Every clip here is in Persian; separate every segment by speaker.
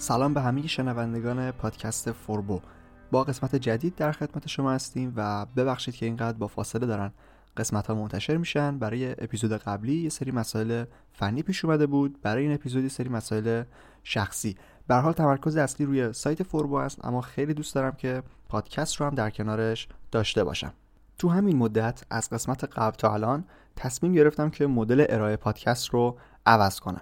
Speaker 1: سلام به همه شنوندگان پادکست فوربو. با قسمت جدید در خدمت شما هستیم و ببخشید که اینقدر با فاصله دارن. قسمت ها منتشر میشن. برای اپیزود قبلی یه سری مسائل فنی پیش اومده بود. برای این اپیزود یه سری مسائل شخصی. به حال تمرکز اصلی روی سایت فوربو است اما خیلی دوست دارم که پادکست رو هم در کنارش داشته باشم. تو همین مدت از قسمت قبل تا الان تصمیم گرفتم که مدل ارائه پادکست رو عوض کنم.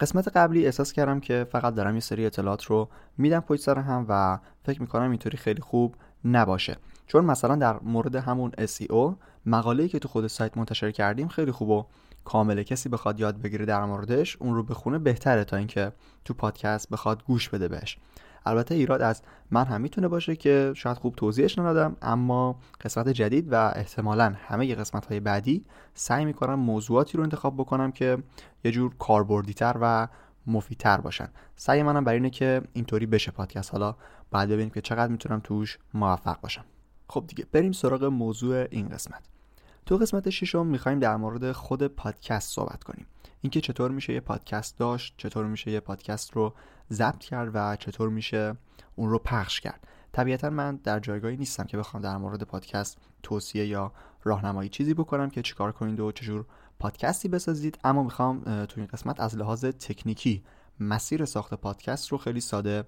Speaker 1: قسمت قبلی احساس کردم که فقط دارم یه سری اطلاعات رو میدم پشت سر هم و فکر می‌کنم اینطوری خیلی خوب نباشه. چون مثلا در مورد همون SEO مقاله‌ای که تو خود سایت منتشر کردیم خیلی خوب و کامله. کسی بخواد یاد بگیره در موردش اون رو بخونه بهتره تا اینکه تو پادکست بخواد گوش بده بهش. البته ایراد از من هم می‌تونه باشه که شاید خوب توضیحش ندادم اما قسمت جدید و احتمالا همه قسمت های بعدی سعی می‌کنم موضوعاتی رو انتخاب بکنم که یه جور کاربردیتر و مفیدتر باشن. سعی منم بر اینه که اینطوری بشه پادکست. حالا بعد ببینیم که چقدر می‌تونم توش موفق باشم. خب دیگه بریم سراغ موضوع این قسمت. تو قسمت ششم می‌خوایم در مورد خود پادکست صحبت کنیم. اینکه چطور میشه یه پادکست داشت چطور میشه یه پادکست رو ضبط کرد و چطور میشه اون رو پخش کرد. طبیعتا من در جایگاهی نیستم که بخوام در مورد پادکست توصیه یا راهنمایی چیزی بکنم که چیکار کنید و چجور پادکستی بسازید اما می‌خوام تو این قسمت از لحاظ تکنیکی مسیر ساخت پادکست رو خیلی ساده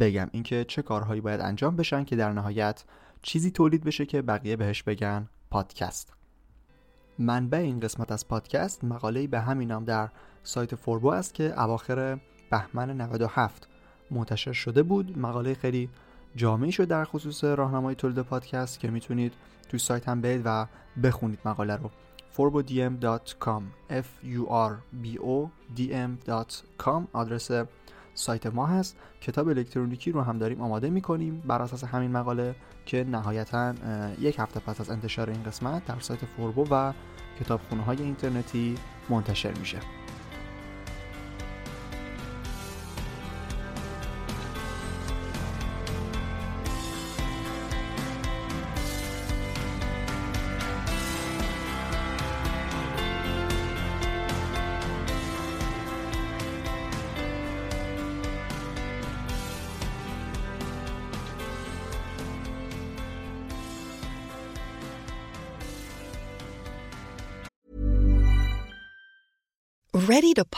Speaker 1: بگم. اینکه چه کارهایی باید انجام بشن که در نهایت چیزی تولید بشه که بقیه بهش بگن پادکست. منبع این قسمت از پادکست مقاله‌ای به همین نام در سایت فوربو است که اواخر بهمن 97 منتشر شده بود مقاله خیلی جامعی شد در خصوص راهنمای تولید پادکست که می‌تونید توی سایت هم برید و بخونید مقاله رو. forbodm.com f u r b o d m.com آدرس سایت ما هست. کتاب الکترونیکی رو هم داریم آماده می‌کنیم بر اساس همین مقاله که نهایتا یک هفته پس از انتشار این قسمت در سایت فوربو و کتابخونه های اینترنتی منتشر میشه.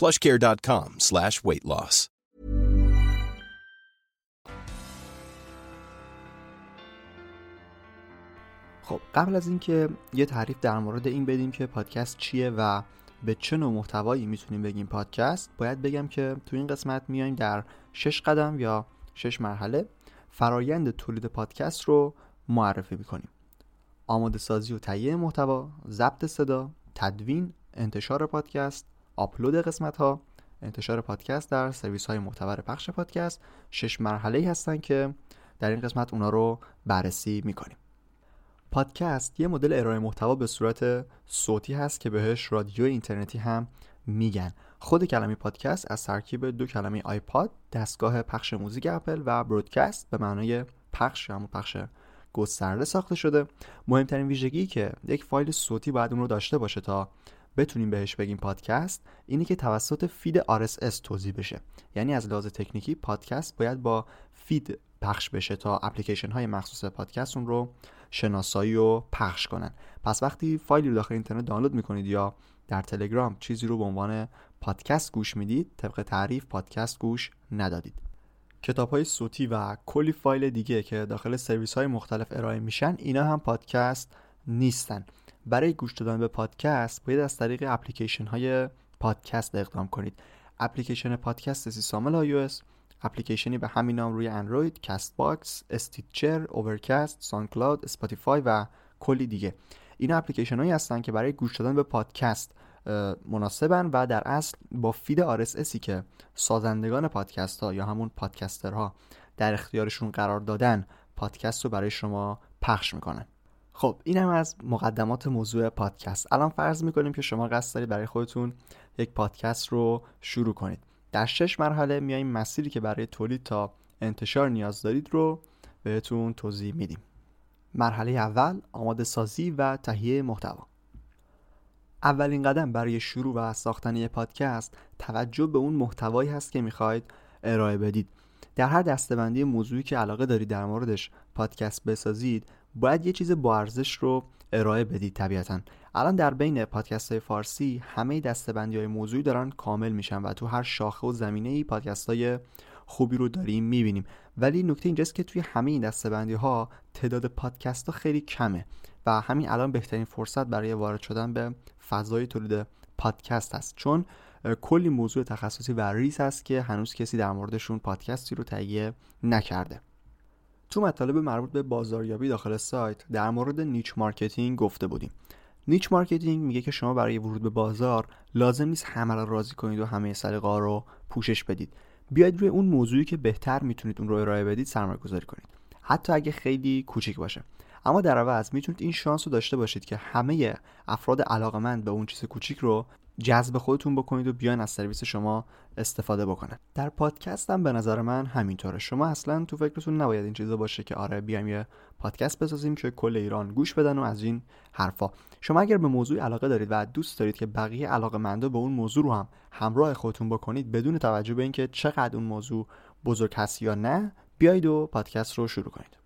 Speaker 2: plushcare.com slash weight loss.
Speaker 1: خب قبل از اینکه یه تعریف در مورد این بدیم که پادکست چیه و به چه نوع محتوایی می‌تونیم بگیم پادکست باید بگم که تو این قسمت میایم در شش قدم یا شش مرحله فرایند تولید پادکست رو معرفی می‌کنیم آماده سازی و تهیه محتوا ضبط صدا تدوین انتشار پادکست آپلود قسمت ها انتشار پادکست در سرویس های معتبر پخش پادکست شش مرحله هستن که در این قسمت اونا رو بررسی می‌کنیم. پادکست یه مدل ارائه محتوا به صورت صوتی هست که بهش رادیو اینترنتی هم میگن. خود کلمه پادکست از ترکیب دو کلمه iPod دستگاه پخش موزیک اپل و broadcast به معنای پخش یا پخش گسترده ساخته شده. مهمترین ویژگی که یک فایل صوتی باید اون رو داشته باشه تا بتونیم بهش بگیم پادکست اینه که توسط feed RSS توزیع بشه. یعنی از لحاظ تکنیکی پادکست باید با feed پخش بشه تا اپلیکیشن های مخصوص پادکست اون رو شناسایی و پخش کنن. پس وقتی فایلی رو داخل اینترنت دانلود می‌کنید یا در تلگرام چیزی رو به عنوان پادکست گوش می‌دید طبق تعریف پادکست گوش ندادید. کتاب های صوتی و کلی فایل دیگه که داخل سرویس های مختلف ارائه میشن اینا هم پادکست نیستن. برای گوش دادن به پادکست باید از طریق اپلیکیشن های پادکست اقدام کنید. اپلیکیشن پادکست سیستم عامل iOS اپلیکیشنی به همین نام روی اندروید، Castbox، Stitcher، Overcast، SoundCloud، Spotify و کلی دیگه. اینا اپلیکیشن هایی هستن که برای گوش دادن به پادکست مناسبن و در اصل با feed RSSی که سازندگان پادکست ها یا همون پادکسترها در اختیارشون قرار دادن پادکست رو برای شما پخش می‌کنن. خب این هم از مقدمات موضوع پادکست. الان فرض می‌کنیم که شما قصد دارید برای خودتون یک پادکست رو شروع کنید. در شش مرحله میایم مسیری که برای تولید تا انتشار نیاز دارید رو بهتون توضیح میدیم. مرحله اول آماده سازی و تهیه محتوا. اولین قدم برای شروع و ساختن یک پادکست توجه به اون محتوایی هست که می‌خواید ارائه بدید. در هر دستبندی موضوعی که علاقه دارید در موردش پادکست بسازید باید یه چیز با ارزش رو ارائه بدید طبیعتا. الان در بین پادکست های فارسی همه دستبندی های موضوعی دارن کامل میشن و تو هر شاخه و زمینه ای پادکست های خوبی رو داریم می‌بینیم. ولی نکته اینجاست که توی همه این دستبندی ها تعداد پادکست ها خیلی کمه و همین الان بهترین فرصت برای وارد شدن به فضای تولید پادکست هست. چون کلی موضوع تخصصی و ریز هست که هنوز کسی در موردشون پادکستی رو تهیه نکرده. تو مطالب مربوط به بازاریابی داخل سایت در مورد niche marketing گفته بودیم. niche marketing میگه که شما برای ورود به بازار لازم نیست همه را راضی کنید و همه سلیقه رو پوشش بدید. بیاید روی اون موضوعی که بهتر می‌تونید اون رو ارائه بدید سرمایه گذاری کنید. حتی اگه خیلی کوچیک باشه. اما در عوض می‌تونید این شانس رو داشته باشید که همه افراد علاقمند به اون چیز کوچیک رو جذب خودتون بکنید و بیان از سرویس شما استفاده بکنن. در پادکست هم به نظر من همینطوره. شما اصلا تو فکرتون نباید این چیزا باشه که آره بیایم یه پادکست بسازیم که کل ایران گوش بدن و از این حرفا. شما اگر به موضوع علاقه دارید و دوست دارید که بقیه علاقه منده به اون موضوع رو هم همراه خودتون بکنید بدون توجه به اینکه چقدر اون موضوع بزرگ هست یا نه بیایید و پادکست رو شروع کنید.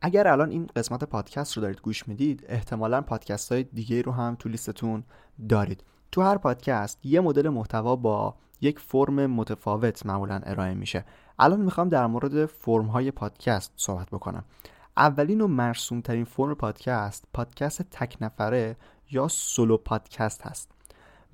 Speaker 1: اگر الان این قسمت پادکست رو دارید گوش می‌دید احتمالا پادکست های دیگه رو هم تو لیستتون دارید. تو هر پادکست یه مدل محتوا با یک فرم متفاوت معمولا ارائه میشه. الان می‌خوام در مورد فرم های پادکست صحبت بکنم. اولین و مرسوم ترین فرم پادکست پادکست تک نفره یا سولو پادکست هست.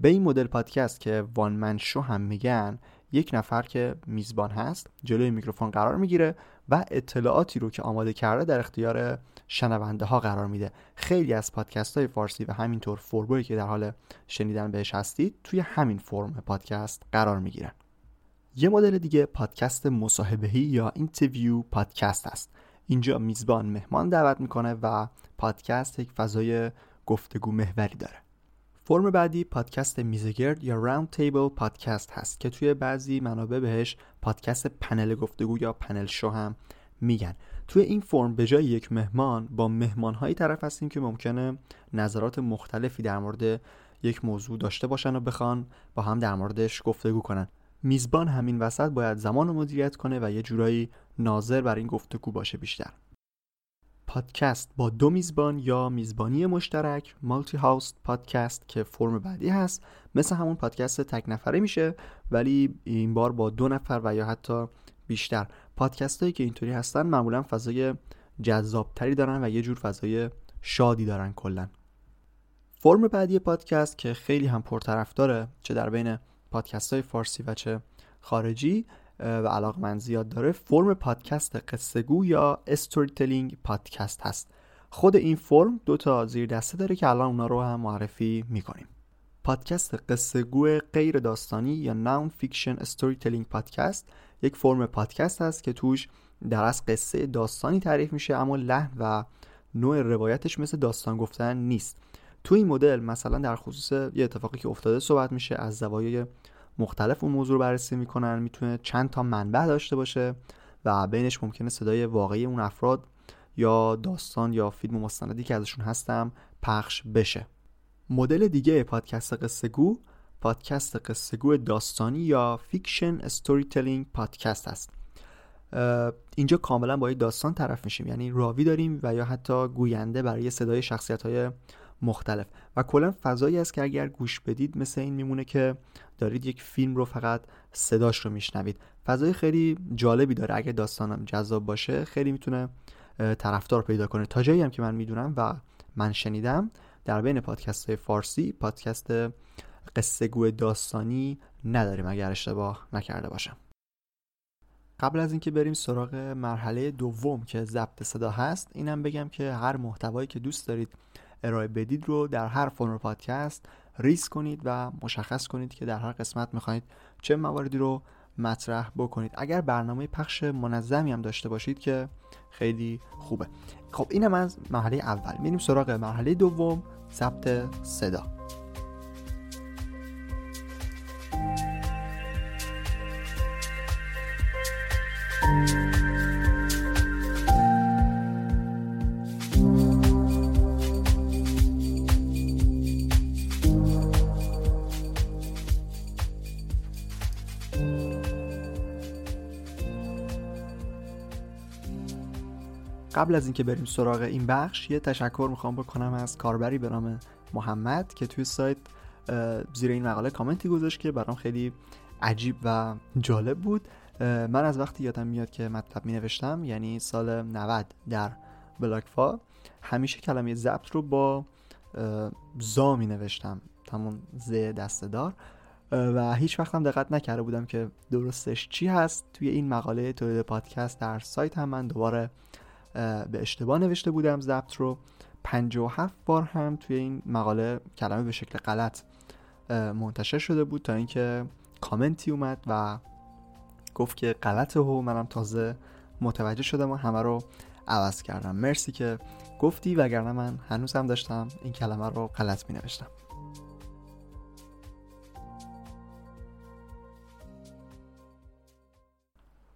Speaker 1: به این مدل پادکست که وان من شو هم میگن یک نفر که میزبان هست جلوی میکروفون قرار می‌گیره و اطلاعاتی رو که آماده کرده در اختیار شنونده ها قرار میده. خیلی از پادکست های فارسی و همینطور فوربوی که در حال شنیدن بهش هستید توی همین فرم پادکست قرار می‌گیرن. یه مدل دیگه پادکست مصاحبه‌ای یا interview podcast است. اینجا میزبان مهمان دعوت می‌کنه و پادکست یک فضای گفتگو محوری داره. فرم بعدی پادکست میزگرد یا round table podcast هست که توی بعضی منابع بهش پادکست پنل گفتگو یا پنل شو هم میگن. توی این فرم به جای یک مهمان با مهمانهایی طرف هستیم که ممکنه نظرات مختلفی در مورد یک موضوع داشته باشن و بخوان با هم در موردش گفتگو کنن. میزبان همین وسط باید زمان رو مدیریت کنه و یه جورایی ناظر بر این گفتگو باشه بیشتر. پادکست با دو میزبان یا میزبانی مشترک مالتی هاوست پادکست که فرم بعدی هست. مثل همون پادکست تک نفره میشه ولی این بار با دو نفر و یا حتی بیشتر. پادکست هایی که اینطوری هستن معمولا فضای جذابتری دارن و یه جور فضای شادی دارن کلا. فرم بعدی پادکست که خیلی هم پرطرفداره چه در بین پادکست های فارسی و چه خارجی و علاق من زیاد داره فرم پادکست قصه گو یا استوری تلینگ پادکست هست. خود این فرم دو تا زیر دسته داره که الان اونا رو هم معرفی می‌کنیم. پادکست قصه گو غیر داستانی یا nonfiction storytelling podcast یک فرم پادکست هست که توش در از قصه داستانی تعریف میشه اما لحن و نوع روایتش مثل داستان گفتن نیست. تو این مدل مثلا در خصوص یه اتفاقی که افتاده صحبت میشه از زوایای مختلف اون موضوع رو بررسی می‌کنن می‌تونه چند تا منبع داشته باشه و بینش ممکنه صدای واقعی اون افراد یا داستان یا فیلم مستندی که ازشون هستم پخش بشه. مدل دیگه پادکست قصه گو پادکست قصه گو داستانی یا fiction storytelling podcast هست اینجا کاملا با داستان طرف میشیم. یعنی راوی داریم و یا حتی گوینده برای صدای شخصیت های مختلف. و کلا فضایی است که اگر گوش بدید مثل این میمونه که دارید یک فیلم رو فقط صداش رو میشنوید. فضای خیلی جالبی داره. اگر داستانم جذاب باشه خیلی می‌تونه طرفدار پیدا کنه. تا جایی هم که من می‌دونم و من شنیدم در بین پادکست فارسی پادکست قصه گوی داستانی نداریم اگر اشتباه نکرده باشم. قبل از اینکه بریم سراغ مرحله دوم که ضبط صدا هست اینم بگم که هر محتوایی که دوست دارید ارائه بدید رو در هر فرم پادکست ریس کنید و مشخص کنید که در هر قسمت می‌خواهید چه مواردی رو مطرح بکنید. اگر برنامه پخش منظمی هم داشته باشید که خیلی خوبه. خب اینم از مرحله اول. میریم سراغ مرحله دوم ثبت صدا. قبل از اینکه بریم سراغ این بخش یه تشکر می‌خوام بکنم از کاربری به نام محمد که توی سایت زیر این مقاله کامنتی گذاشت که برام خیلی عجیب و جالب بود. من از وقتی یادم میاد که مطلب می نوشتم یعنی سال 90 در بلاکفا همیشه کلمه ضبط رو با زا می نوشتم همون ز دستدار و هیچ وقتم دقت نکرده بودم که درستش چی هست. توی این مقاله تولید پادکست در سایت هم من دوباره به اشتباه نوشته بودم ضبط رو. 57 بار هم توی این مقاله کلمه به شکل غلط منتشر شده بود تا اینکه کامنتی اومد و گفت که غلطه و منم تازه متوجه شدم و همه رو عوض کردم. مرسی که گفتی وگرنه من هنوز هم داشتم این کلمه رو غلط می نوشتم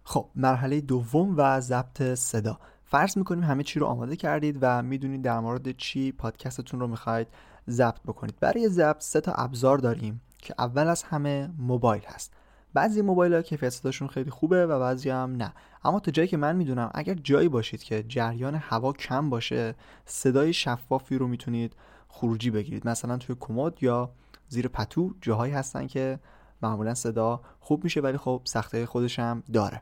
Speaker 1: خب مرحله دوم و ضبط صدا. فرض می‌کنیم همه چی رو آماده کردید و می‌دونید در مورد چی پادکستتون رو می‌خواید ضبط بکنید. برای ضبط سه تا ابزار داریم که اول از همه موبایل هست. بعضی موبایل ها کیفیت خیلی خوبه و بعضی هم نه. اما تا جایی که من می‌دونم اگر جایی باشید که جریان هوا کم باشه صدای شفافی رو می‌تونید خروجی بگیرید. مثلا توی کمد یا زیر پتو جاهایی هستن که معمولا صدا خوب میشه ولی خب سخته خودش هم داره.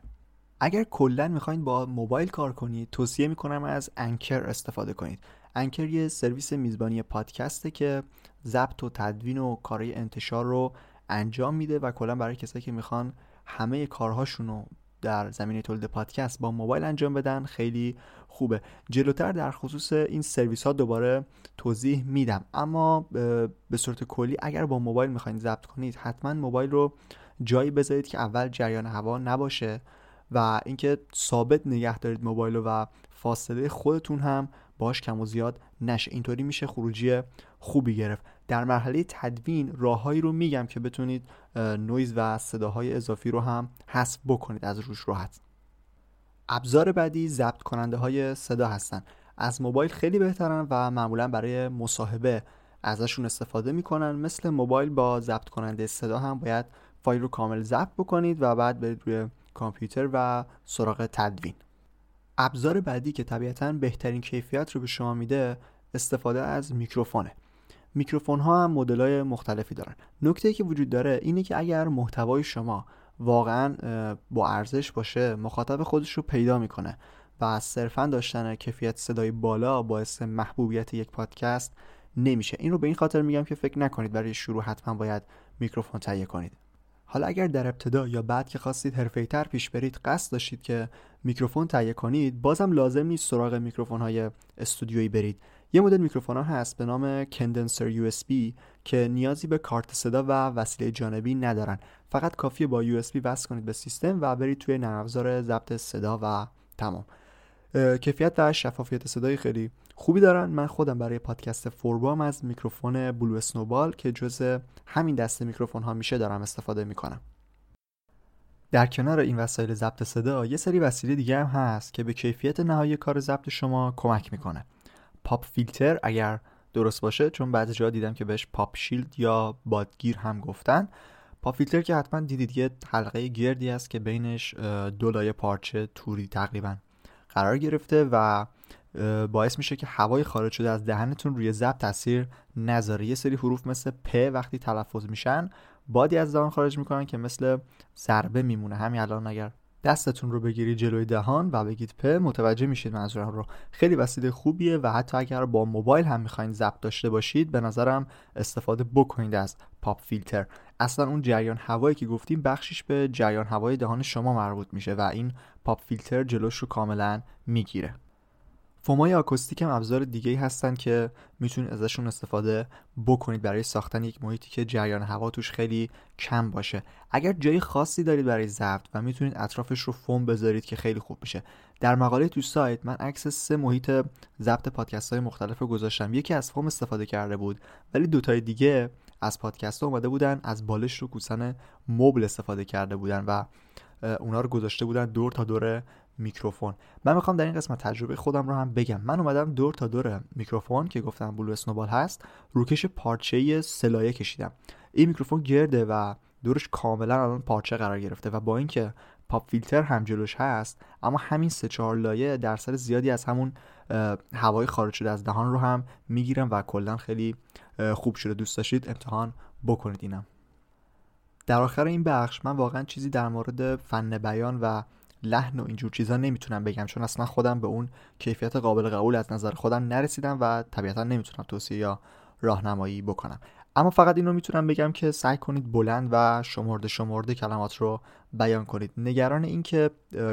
Speaker 1: اگر کلا می‌خواین با موبایل کار کنید توصیه می‌کنم از انکر استفاده کنید. انکر یه سرویس میزبانی پادکسته که ضبط و تدوین و کارهای انتشار رو انجام میده و کلا برای کسایی که می‌خوان همه کارهاشون رو در زمینه تولید پادکست با موبایل انجام بدن خیلی خوبه. جلوتر در خصوص این سرویس ها دوباره توضیح میدم. اما به صورت کلی اگر با موبایل می‌خواین ضبط کنید حتما موبایل رو جایی بذارید که اول جریان هوا نباشه. و اینکه ثابت نگه دارید موبایل رو و فاصله خودتون هم باش کم و زیاد نشه. اینطوری میشه خروجی خوبی گرفت. در مرحله تدوین راههایی رو میگم که بتونید نویز و صداهای اضافی رو هم حذف بکنید از روش راحت. ابزار بعدی ضبط کننده های صدا هستن. از موبایل خیلی بهترن و معمولا برای مصاحبه ازشون استفاده می‌کنن. مثل موبایل با ضبط کننده صدا هم باید فایل رو کامل ضبط بکنید و بعد برید روی کامپیوتر و سراغ تدوین. ابزار بعدی که طبیعتا بهترین کیفیت رو به شما میده استفاده از میکروفونه. میکروفون ها هم مدل های مختلفی دارن. نکته که وجود داره اینه که اگر محتوای شما واقعا با ارزش باشه مخاطب خودش رو پیدا می‌کنه و صرفا داشتن کیفیت صدای بالا باعث محبوبیت یک پادکست نمیشه. این رو به این خاطر میگم که فکر نکنید برای شروع حتما باید میکروفون تهیه کنید. حالا اگر در ابتدا یا بعد که خواستید تر پیش برید قصد داشتید که میکروفون تهیه کنید بازم لازم نیست سراغ میکروفون های استودیویی برید. یه مدل میکروفون ها هست به نام condenser USB که نیازی به کارت صدا و وسیله جانبی ندارن. فقط کافیه با USB وصل کنید به سیستم و برید توی نرم افزار ضبط صدا و تمام. کیفیت و شفافیت صدای خیلی خوبی دارن. من خودم برای پادکست فوربام از میکروفون Blue Snowball که جز همین دسته میکروفون ها میشه دارم استفاده می‌کنم. در کنار این وسایل ضبط صدا یه سری وسیله دیگه هم هست که به کیفیت نهایی کار ضبط شما کمک می‌کنه. pop filter اگر درست باشه چون بعضی جا دیدم که بهش pop shield یا بادگیر هم گفتن. pop filter که حتما دیدید یه حلقه گردی است که بینش دو لایه پارچه توری تقریبا قرار گرفته و باعث میشه که هوای خارج شده از دهنتون روی ضبط تاثیر نذاره. یه سری حروف مثل پ وقتی تلفظ میشن بادی از دهان خارج می‌کنن که مثل ضربه میمونه. همین الان اگر دستتون رو بگیرید جلوی دهان و بگید پ متوجه میشید منظورم رو. خیلی وسیله خوبیه و حتی اگر با موبایل هم می‌خواین ضبط داشته باشید به نظرم استفاده بکنید از پاپ فیلتر. اصلا اون جریان هوایی که گفتیم بخشش به جریان هوای دهان شما مربوط میشه و این پاپ فیلتر جلوش رو کاملا می‌گیره. فومای آکوستیک هم ابزار دیگه هستن که می‌تونید ازشون استفاده بکنید برای ساختن یک محیطی که جریان هوا توش خیلی کم باشه. اگر جای خاصی دارید برای ضبط و می‌تونید اطرافش رو فوم بذارید که خیلی خوب میشه در مقاله تو سایت من عکس سه محیط ضبط پادکست های مختلف رو گذاشتم. یکی از فوم استفاده کرده بود ولی دوتای دیگه از پادکست ها اومده بودن از بالش رو کوسن مبل استفاده کرده بودن و اونا رو گذاشته بودن دور تا دور میکروفون. من می‌خوام در این قسمت تجربه خودم رو هم بگم. من اومدم دور تا دور میکروفون که گفتم Blue Snowball هست روکش پارچه سه لایه کشیدم. این میکروفون گرده و دورش کاملا الان پارچه قرار گرفته و با اینکه pop filter هم جلوش هست اما همین سه چهار لایه درصد زیادی از همون هوای خارج شده از دهان رو هم می‌گیرم و کلا خیلی خوب شده. دوست داشتید امتحان بکنید اینم. در آخر این بخش من واقعا چیزی در مورد فن بیان و لحن و اینجور چیزا نمی‌تونم بگم چون اصلا خودم به اون کیفیت قابل قبول از نظر خودم نرسیدم و طبیعتا نمی‌تونم توصیه یا راهنمایی بکنم. اما فقط اینو می‌تونم بگم که سعی کنید بلند و شمرده شمرده کلمات رو بیان کنید. نگران اینکه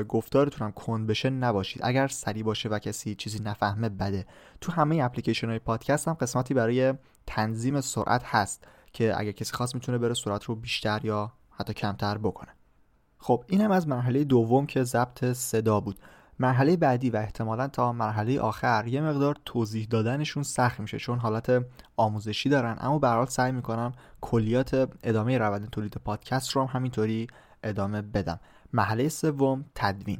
Speaker 1: گفتارتونم کند بشه نباشید. اگر سری باشه و کسی چیزی نفهمه بده. تو همه اپلیکیشن های پادکست هم قسمتی برای تنظیم سرعت هست که اگر کسی خواست می‌تونه بره سرعت رو بیشتر یا حتی کمتر بکنه. خب این از مرحله دوم که ضبط صدا بود. مرحله بعدی و احتمالا تا مرحله آخر یه مقدار توضیح دادنشون سخت میشه چون حالت آموزشی دارن. اما به سعی می‌کنم کلیات ادامه روند تولید پادکست رو هم همینطوری ادامه بدم. مرحله سوم تدوین.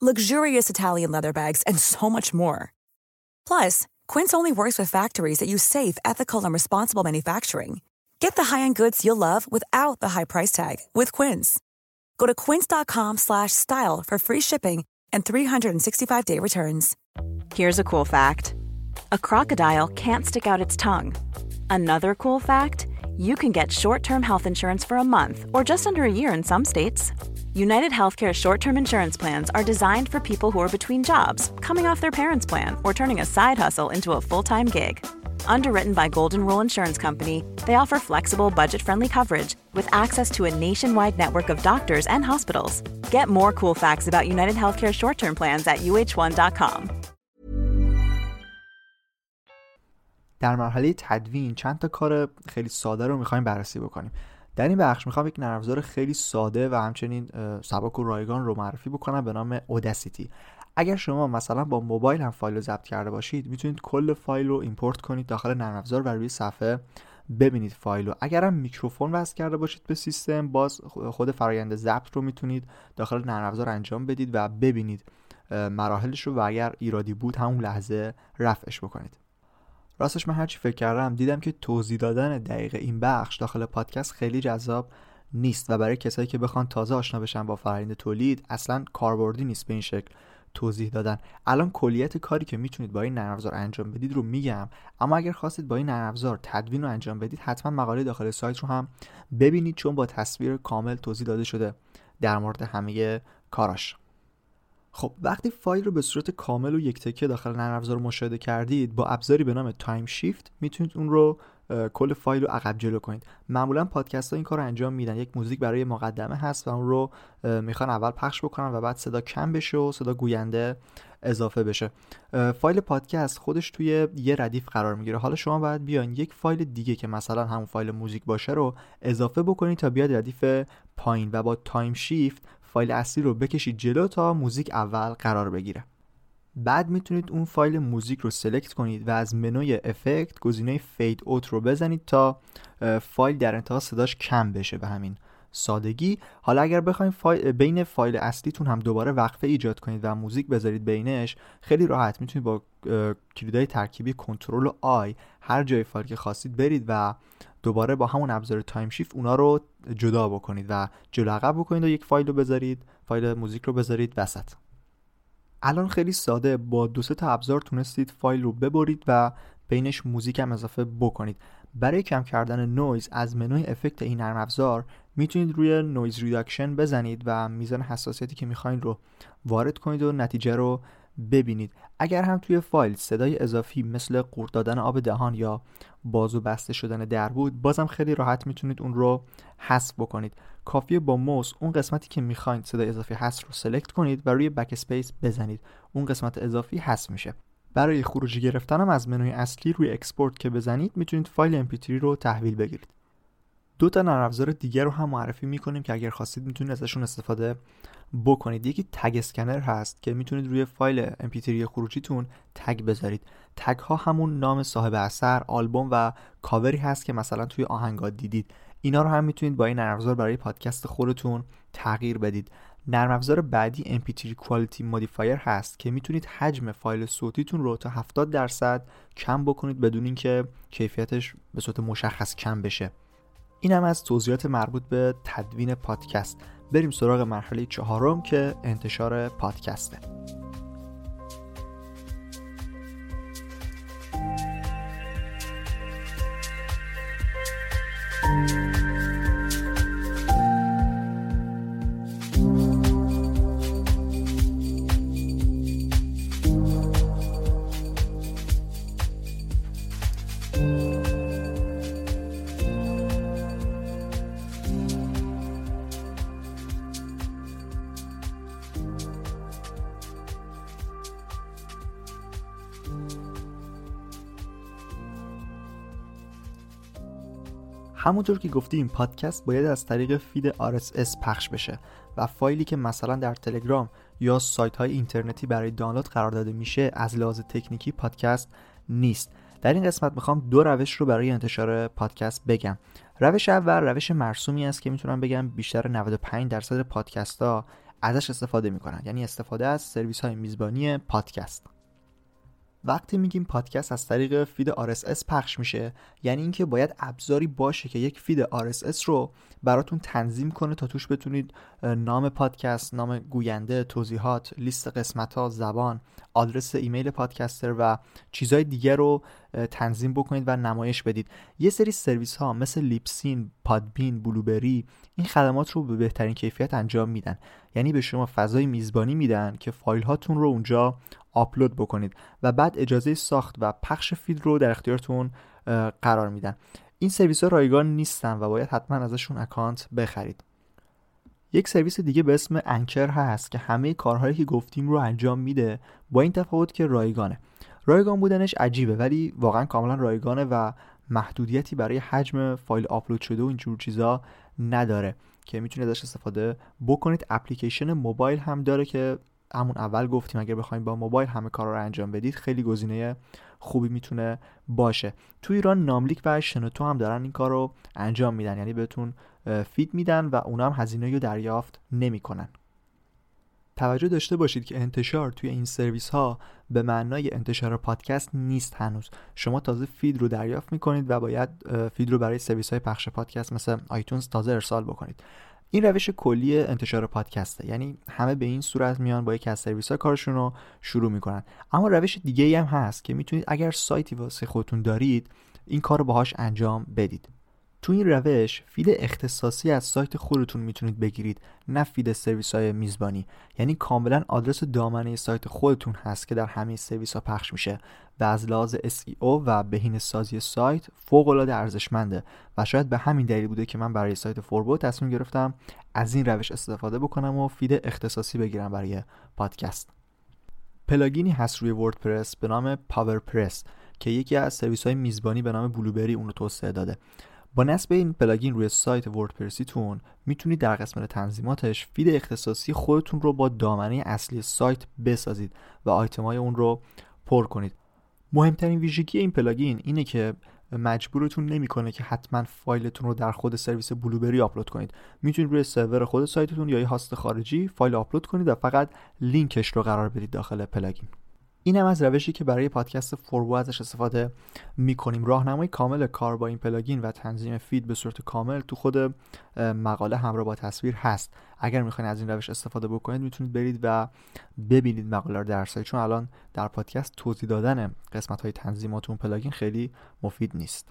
Speaker 3: luxurious Italian leather bags, and so much more. Plus, Quince only works with factories that use safe, ethical, and responsible manufacturing. Get the high-end goods you'll love without the high price tag with Quince. Go to quince.com/style for free shipping and 365-day returns. Here's a cool fact. A crocodile can't stick out its tongue. Another cool fact, you can get short-term health insurance for a month or just under a year in some states. United Healthcare short term insurance plans are designed for people who are between jobs, coming off their parents' plan, or turning a side hustle into a full time gig. Underwritten by Golden Rule Insurance Company, they offer flexible, budget friendly coverage with access to a nationwide network of doctors and hospitals. Get more cool facts about United Healthcare short term plans at uh1.com.
Speaker 1: در مرحله تدوین چند تا کار خیلی ساده رو میخوایم بررسی بکنیم. در این بخش می‌خوام یک نرم خیلی ساده و همچنین سبک و رایگان رو معرفی بکنم به نام Audacity اگر شما مثلا با موبایل هم فایل رو ضبط کرده باشید می‌تونید کل فایل رو import کنید داخل نرم افزار و روی صفحه ببینید فایل رو. اگر هم میکروفون وصل کرده باشید به سیستم باز خود فرایند ضبط رو می‌تونید داخل نرم افزار انجام بدید و ببینید مراحلش رو و اگر ایرادی بود همون لحظه رفعش بکنید. راستش من هرچی فکر کردم دیدم که توضیح دادن دقیق این بخش داخل پادکست خیلی جذاب نیست و برای کسایی که بخوان تازه آشنا بشن با فرآیند تولید اصلا کاربردی نیست به این شکل توضیح دادن. الان کلیت کاری که می‌تونید با این نرم افزار انجام بدید رو میگم اما اگر خواستید با این نرم افزار تدوین رو انجام بدید حتما مقاله داخل سایت رو هم ببینید چون با تصویر کامل توضیح داده شده در مورد همه کاراش. خب وقتی فایل رو به صورت کامل و یک تکه داخل نرم افزار مشاهده کردید با ابزاری به نام time shift می‌تونید اون رو کل فایل رو عقب جلو کنید. معمولا پادکست ها این کار رو انجام میدن. یک موزیک برای مقدمه هست و اون رو می‌خوان اول پخش بکنن و بعد صدا کم بشه و صدا گوینده اضافه بشه. فایل پادکست خودش توی یه ردیف قرار می‌گیره. حالا شما باید بیاین یک فایل دیگه که مثلا همون فایل موزیک باشه رو اضافه بکنید تا بیاد ردیف پایین و با time shift فایل اصلی رو بکشید جلو تا موزیک اول قرار بگیره. بعد می‌تونید اون فایل موزیک رو select کنید و از منوی effect گزینه fade out رو بزنید تا فایل در انتها صداش کم بشه به همین. سادگی. حالا اگر بخواید فایل بین فایل اصلیتون هم دوباره وقفه ایجاد کنید و موزیک بذارید بینش خیلی راحت می‌تونید با کلیدهای ترکیبی کنترل و I هر جای فایل که خواستید برید و دوباره با همون ابزار time shift اونا رو جدا بکنید و جلو عقب بکنید و یک فایل رو بذارید فایل موزیک رو بذارید وسط. الان خیلی ساده با دو سه تا ابزار تونستید فایل رو ببرید و بینش موزیک هم اضافه بکنید. برای کم کردن نویز از منوی effect این نرم افزار می‌تونید روی noise reduction بزنید و میزان حساسیتی که می‌خواین رو وارد کنید و نتیجه رو ببینید. اگر هم توی فایل صدای اضافی مثل قورت دادن آب دهان یا باز و بسته شدن در بود بازم خیلی راحت می‌تونید اون رو حذف بکنید. کافیه با موس اون قسمتی که می‌خواین صدای اضافی هست رو select کنید و روی backspace بزنید. اون قسمت اضافی حذف میشه. برای خروجی گرفتن هم از منوی اصلی روی export که بزنید می‌تونید فایل mp3 رو تحویل بگیرید. دو تا نرم افزار دیگر رو هم معرفی می‌کنیم که اگر خواستید می‌تونید ازشون استفاده بکنید. یکی تگ اسکنر هست که می‌تونید روی فایل mp3 خروجیتون تگ بذارید. تگ ها همون نام صاحب اثر آلبوم و کاوری هست که مثلا توی آهنگات دیدید. اینا رو هم می‌تونید با این نرم افزار برای پادکست خودتون تغییر بدید. نرم افزار بعدی mp3 quality modifier هست که می‌تونید حجم فایل صوتیتون رو تا 70 درصد کم بکنید بدون اینکه کیفیتش به صورت مشخص کم بشه. این هم از توضیحات مربوط به تدوین پادکست. بریم سراغ مرحله چهارم که انتشار پادکسته. همونطور که گفتیم پادکست باید از طریق feed RSS پخش بشه و فایلی که مثلا در تلگرام یا سایت های اینترنتی برای دانلود قرار داده میشه از لحاظ تکنیکی پادکست نیست. در این قسمت می‌خوام دو روش رو برای انتشار پادکست بگم. روش اول روش مرسومی است که می‌تونم بگم بیشتر 95 درصد پادکست ها ازش استفاده می‌کنن. یعنی استفاده از سرویس های میزبانی پادکست. وقتی میگیم پادکست از طریق feed RSS پخش میشه یعنی اینکه باید ابزاری باشه که یک feed RSS رو براتون تنظیم کنه تا توش بتونید نام پادکست، نام گوینده، توضیحات، لیست قسمت ها، زبان، آدرس ایمیل podcaster و چیزهای دیگر رو تنظیم بکنید و نمایش بدید. یه سری سرویس ها مثل Libsyn، Podbean، Blubrry این خدمات رو به بهترین کیفیت انجام میدن. یعنی به شما فضای میزبانی میدن که فایل هاتون رو اونجا آپلود بکنید و بعد اجازه ساخت و پخش feed رو در اختیارتون قرار میدن. این سرویس ها رایگان نیستن و باید حتما ازشون اکانت بخرید. یک سرویس دیگه به اسم Anchor هست که همه کارهایی که گفتیم رو انجام میده با این تفاوت که رایگانه. رایگان بودنش عجیبه ولی واقعا کاملا رایگانه و محدودیتی برای حجم فایل آپلود شده و اینجور چیزا نداره که می‌تونید ازش استفاده بکنید. اپلیکیشن موبایل هم داره که همون اول گفتیم اگر بخوایم با موبایل همه کارا رو انجام بدید خیلی گزینه خوبی می‌تونه باشه. تو ایران ناملیک و شنوتو هم دارن این کار رو انجام میدن یعنی بهتون feed میدن و اونا هم هزینه رو دریافت نمی‌کنن. توجه داشته باشید که انتشار توی این سرویس ها به معنای انتشار پادکست نیست هنوز. شما تازه feed رو دریافت می‌کنید و باید feed رو برای سرویس های پخش پادکست مثل iTunes تازه ارسال بکنید. این روش کلی انتشار پادکسته. یعنی همه به این صورت میان با یکی از سرویس ها کارشون رو شروع می‌کنن. اما روش دیگه ای هم هست که می‌تونید اگر سایتی واسه خودتون دارید این کار رو باهاش انجام بدید. تو این روش feed اختصاصی از سایت خودتون می‌تونید بگیرید نه feed سرویس های میزبانی. یعنی کاملا آدرس دامنه سایت خودتون هست که در همه سرویس ها پخش میشه و از لحاظ SEO و بهینه سازی سایت فوق العاده ارزشمنده و شاید به همین دلیل بوده که من برای سایت فوربو تصمیم گرفتم از این روش استفاده بکنم و feed اختصاصی بگیرم برای پادکست. plugin ی هست روی WordPress به نام PowerPress که یکی از سرویس های میزبانی به نام Blubrry اون رو توسعه داده. با نصب این plugin روی سایت WordPress یتون می‌تونید در قسمت تنظیماتش feed اختصاصی خودتون رو با دامنه اصلی سایت بسازید و آیتمای اون رو پر کنید. مهمترین ویژگی این plugin اینه که مجبورتون نمی‌کنه که حتما فایلتون رو در خود سرویس Blubrry آپلود کنید. می‌تونید روی سرور خود سایتتون یا یه host خارجی فایل آپلود کنید و فقط لینکش رو قرار بدید داخل plugin. این هم از روشی که برای پادکست فوربو ازش استفاده می‌کنیم. راهنمای کامل کار با این plugin و تنظیم feed به صورت کامل تو خود مقاله همراه با تصویر هست. اگر می‌خواین از این روش استفاده بکنید می‌تونید برید و ببینید مقاله رو در سایت چون الان در پادکست توضیح دادن قسمت های تنظیمات اون پلاگین خیلی مفید نیست.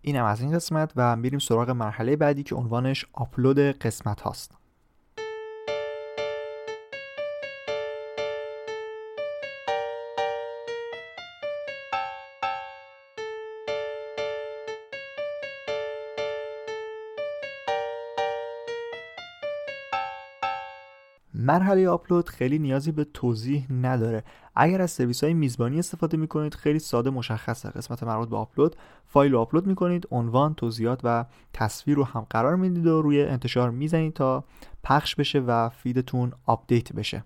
Speaker 1: اینم از این قسمت و میریم سراغ مرحله بعدی که عنوانش آپلود قسمت هاست. مرحله آپلود خیلی نیازی به توضیح نداره. اگر از سرویس های میزبانی استفاده می‌کنید خیلی ساده مشخصه. قسمت مربوط به آپلود فایل رو آپلود می‌کنید عنوان توضیحات و تصویر رو هم قرار می‌دید و روی انتشار می‌زنید تا پخش بشه و feed تون آپدیت بشه.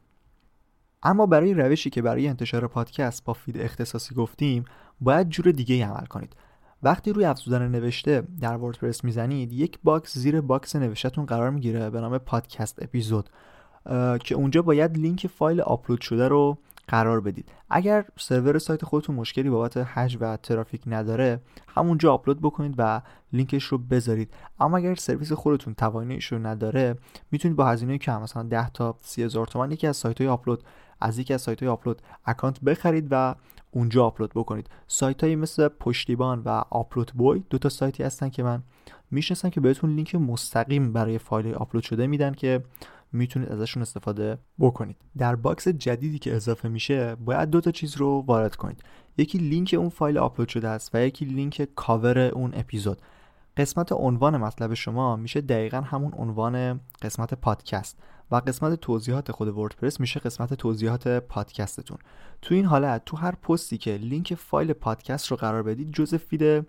Speaker 1: اما برای روشی که برای انتشار پادکست با feed اختصاصی گفتیم باید جور دیگه عمل کنید. وقتی روی افزودن نوشته در WordPress می‌زنید یک box زیر box نوشتهتون قرار می‌گیره به نام podcast episode. که اونجا باید لینک فایل آپلود شده رو قرار بدید. اگر سرور سایت خودتون مشکلی بابت حجم و ترافیک نداره همونجا آپلود بکنید و لینکش رو بذارید. اما اگر سرویس خودتون تواناییش رو نداره می‌تونید با هزینه که مثلا 10 تا 30 هزار تومان یکی از سایت های آپلود از یکی از سایت های آپلود اکانت بخرید و اونجا آپلود بکنید. سایت هایی مثل پشتیبان و UploadBoy دو تا سایتی هستن که من می‌شناسم که بهتون لینک مستقیم برای فایل آپلود شده میدن که می‌تونید ازشون استفاده بکنید. در box جدیدی که اضافه میشه باید دو تا چیز رو وارد کنید. یکی لینک اون فایل آپلود شده است و یکی لینک کاور اون اپیزود. قسمت عنوان مطلب شما میشه دقیقا همون عنوان قسمت پادکست و قسمت توضیحات خود WordPress میشه قسمت توضیحات پادکستتون. تو این حالت تو هر پستی که لینک فایل پادکست رو قرار بدید جزء feed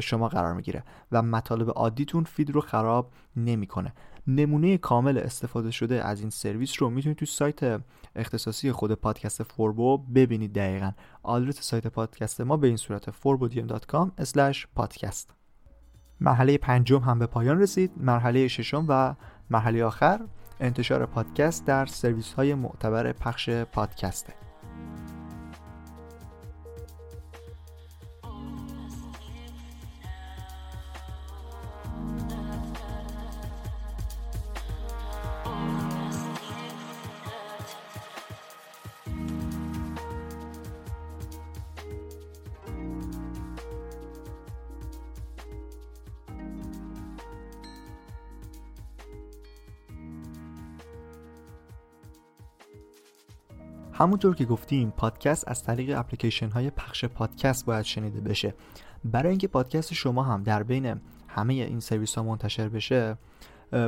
Speaker 1: شما قرار می‌گیره و مطالب عادیتون feed رو خراب نمی‌کنه. نمونه کامل استفاده شده از این سرویس رو می‌تونید تو سایت اختصاصی خود پادکست فوربو ببینید دقیقا. آدرس سایت پادکست ما به این صورت forbodium.com podcast. مرحله پنجم هم به پایان رسید. مرحله ششم و مرحله آخر انتشار پادکست در سرویس های معتبر پخش پادکسته. همونطور که گفتیم پادکست از طریق اپلیکیشن های پخش پادکست باید شنیده بشه. برای اینکه پادکست شما هم در بین همه این سرویس ها منتشر بشه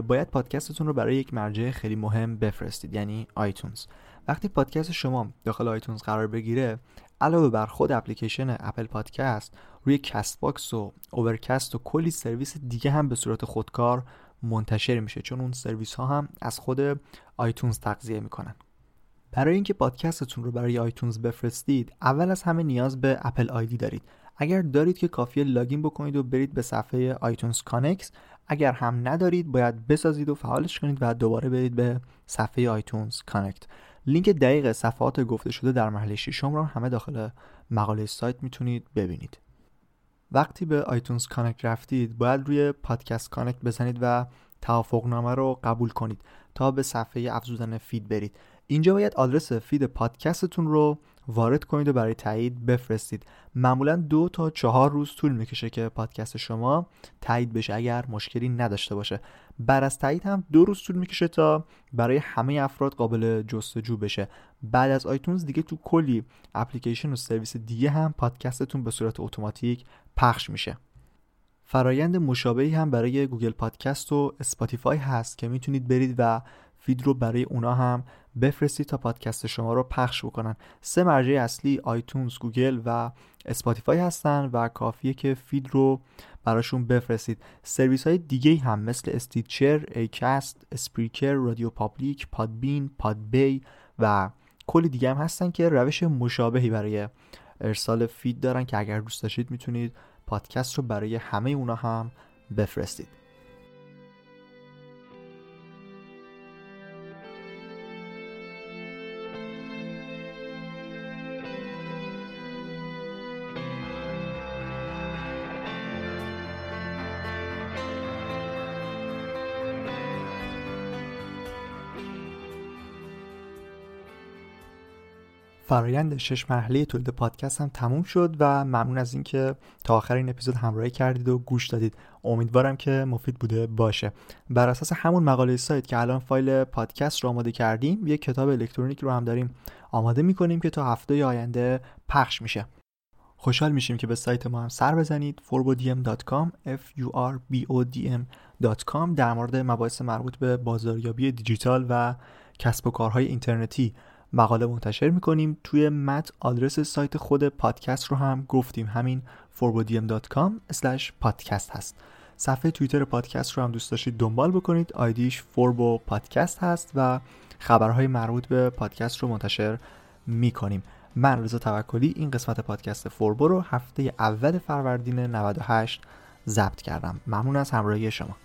Speaker 1: باید پادکستتون رو برای یک مرجع خیلی مهم بفرستید یعنی iTunes. وقتی پادکست شما داخل iTunes قرار بگیره علاوه بر خود اپلیکیشن Apple Podcast روی Castbox و Overcast و کلی سرویس دیگه هم به صورت خودکار منتشر میشه چون اون سرویس ها هم از خود iTunes تغذیه می‌کنن. برای اینکه پادکستتون رو برای iTunes بفرستید اول از همه نیاز به Apple ID دارید. اگر دارید که کافیه login بکنید و برید به صفحه iTunes Connect. اگر هم ندارید باید بسازید و فعالش کنید و دوباره برید به صفحه iTunes Connect. لینک دقیق صفحات گفته شده در مرحله ششم رو همه داخل مقاله سایت می‌تونید ببینید. وقتی به iTunes Connect رفتید باید روی Podcast Connect بزنید و توافقنامه رو قبول کنید تا به صفحه افزودن feed برید. اینجا باید آدرس feed پادکستتون رو وارد کنید و برای تایید بفرستید. معمولا دو تا چهار روز طول می‌کشه که پادکست شما تایید بشه اگر مشکلی نداشته باشه. بعد از تایید هم دو روز طول می‌کشه تا برای همه افراد قابل جستجو بشه. بعد از iTunes دیگه تو کلی اپلیکیشن و سرویس دیگه هم پادکستتون به صورت اتوماتیک پخش میشه. فرایند مشابهی هم برای گوگل پادکست و اسپاتیفای هست که می‌تونید برید و فید رو برای اونا هم بفرستید تا پادکست شما رو پخش بکنن. سه مرجع اصلی آیتونز گوگل و اسپاتیفای هستن و کافیه که فید رو براشون بفرستید. سرویس های دیگه هم مثل استیچر، ایکست، اسپریکر، رادیو پابلیک، پادبین، پادبی و کلی دیگه هم هستن که روش مشابهی برای ارسال فید دارن که اگر دوست داشتید می‌تونید پادکست رو برای همه اونا هم بفرستید. فرایند شش مرحله تولید پادکست هم تموم شد و ممنون از اینکه تا آخر این اپیزود همراهی کردید و گوش دادید. امیدوارم که مفید بوده باشه. بر اساس همون مقاله سایت که الان فایل پادکست رو آماده کردیم یک کتاب الکترونیک رو هم داریم آماده می‌کنیم که تا هفته آینده پخش میشه. خوشحال میشیم که به سایت ما هم سر بزنید. forbodm.com f u r b o d m.com در مورد مباحث مربوط به بازاریابی دیجیتال و کسب و کارهای اینترنتی مقاله منتشر می‌کنیم. توی مت آدرس سایت خود پادکست رو هم گفتیم. همین forbodium.com پادکست هست. صفحه توییتر پادکست رو هم دوست داشتید دنبال بکنید. آیدیش فوربو پادکست هست و خبرهای مربوط به پادکست رو منتشر می‌کنیم. من رضا توکلی این قسمت پادکست فوربو رو هفته اول فروردین 98 ضبط کردم. ممنون از همراهی شما.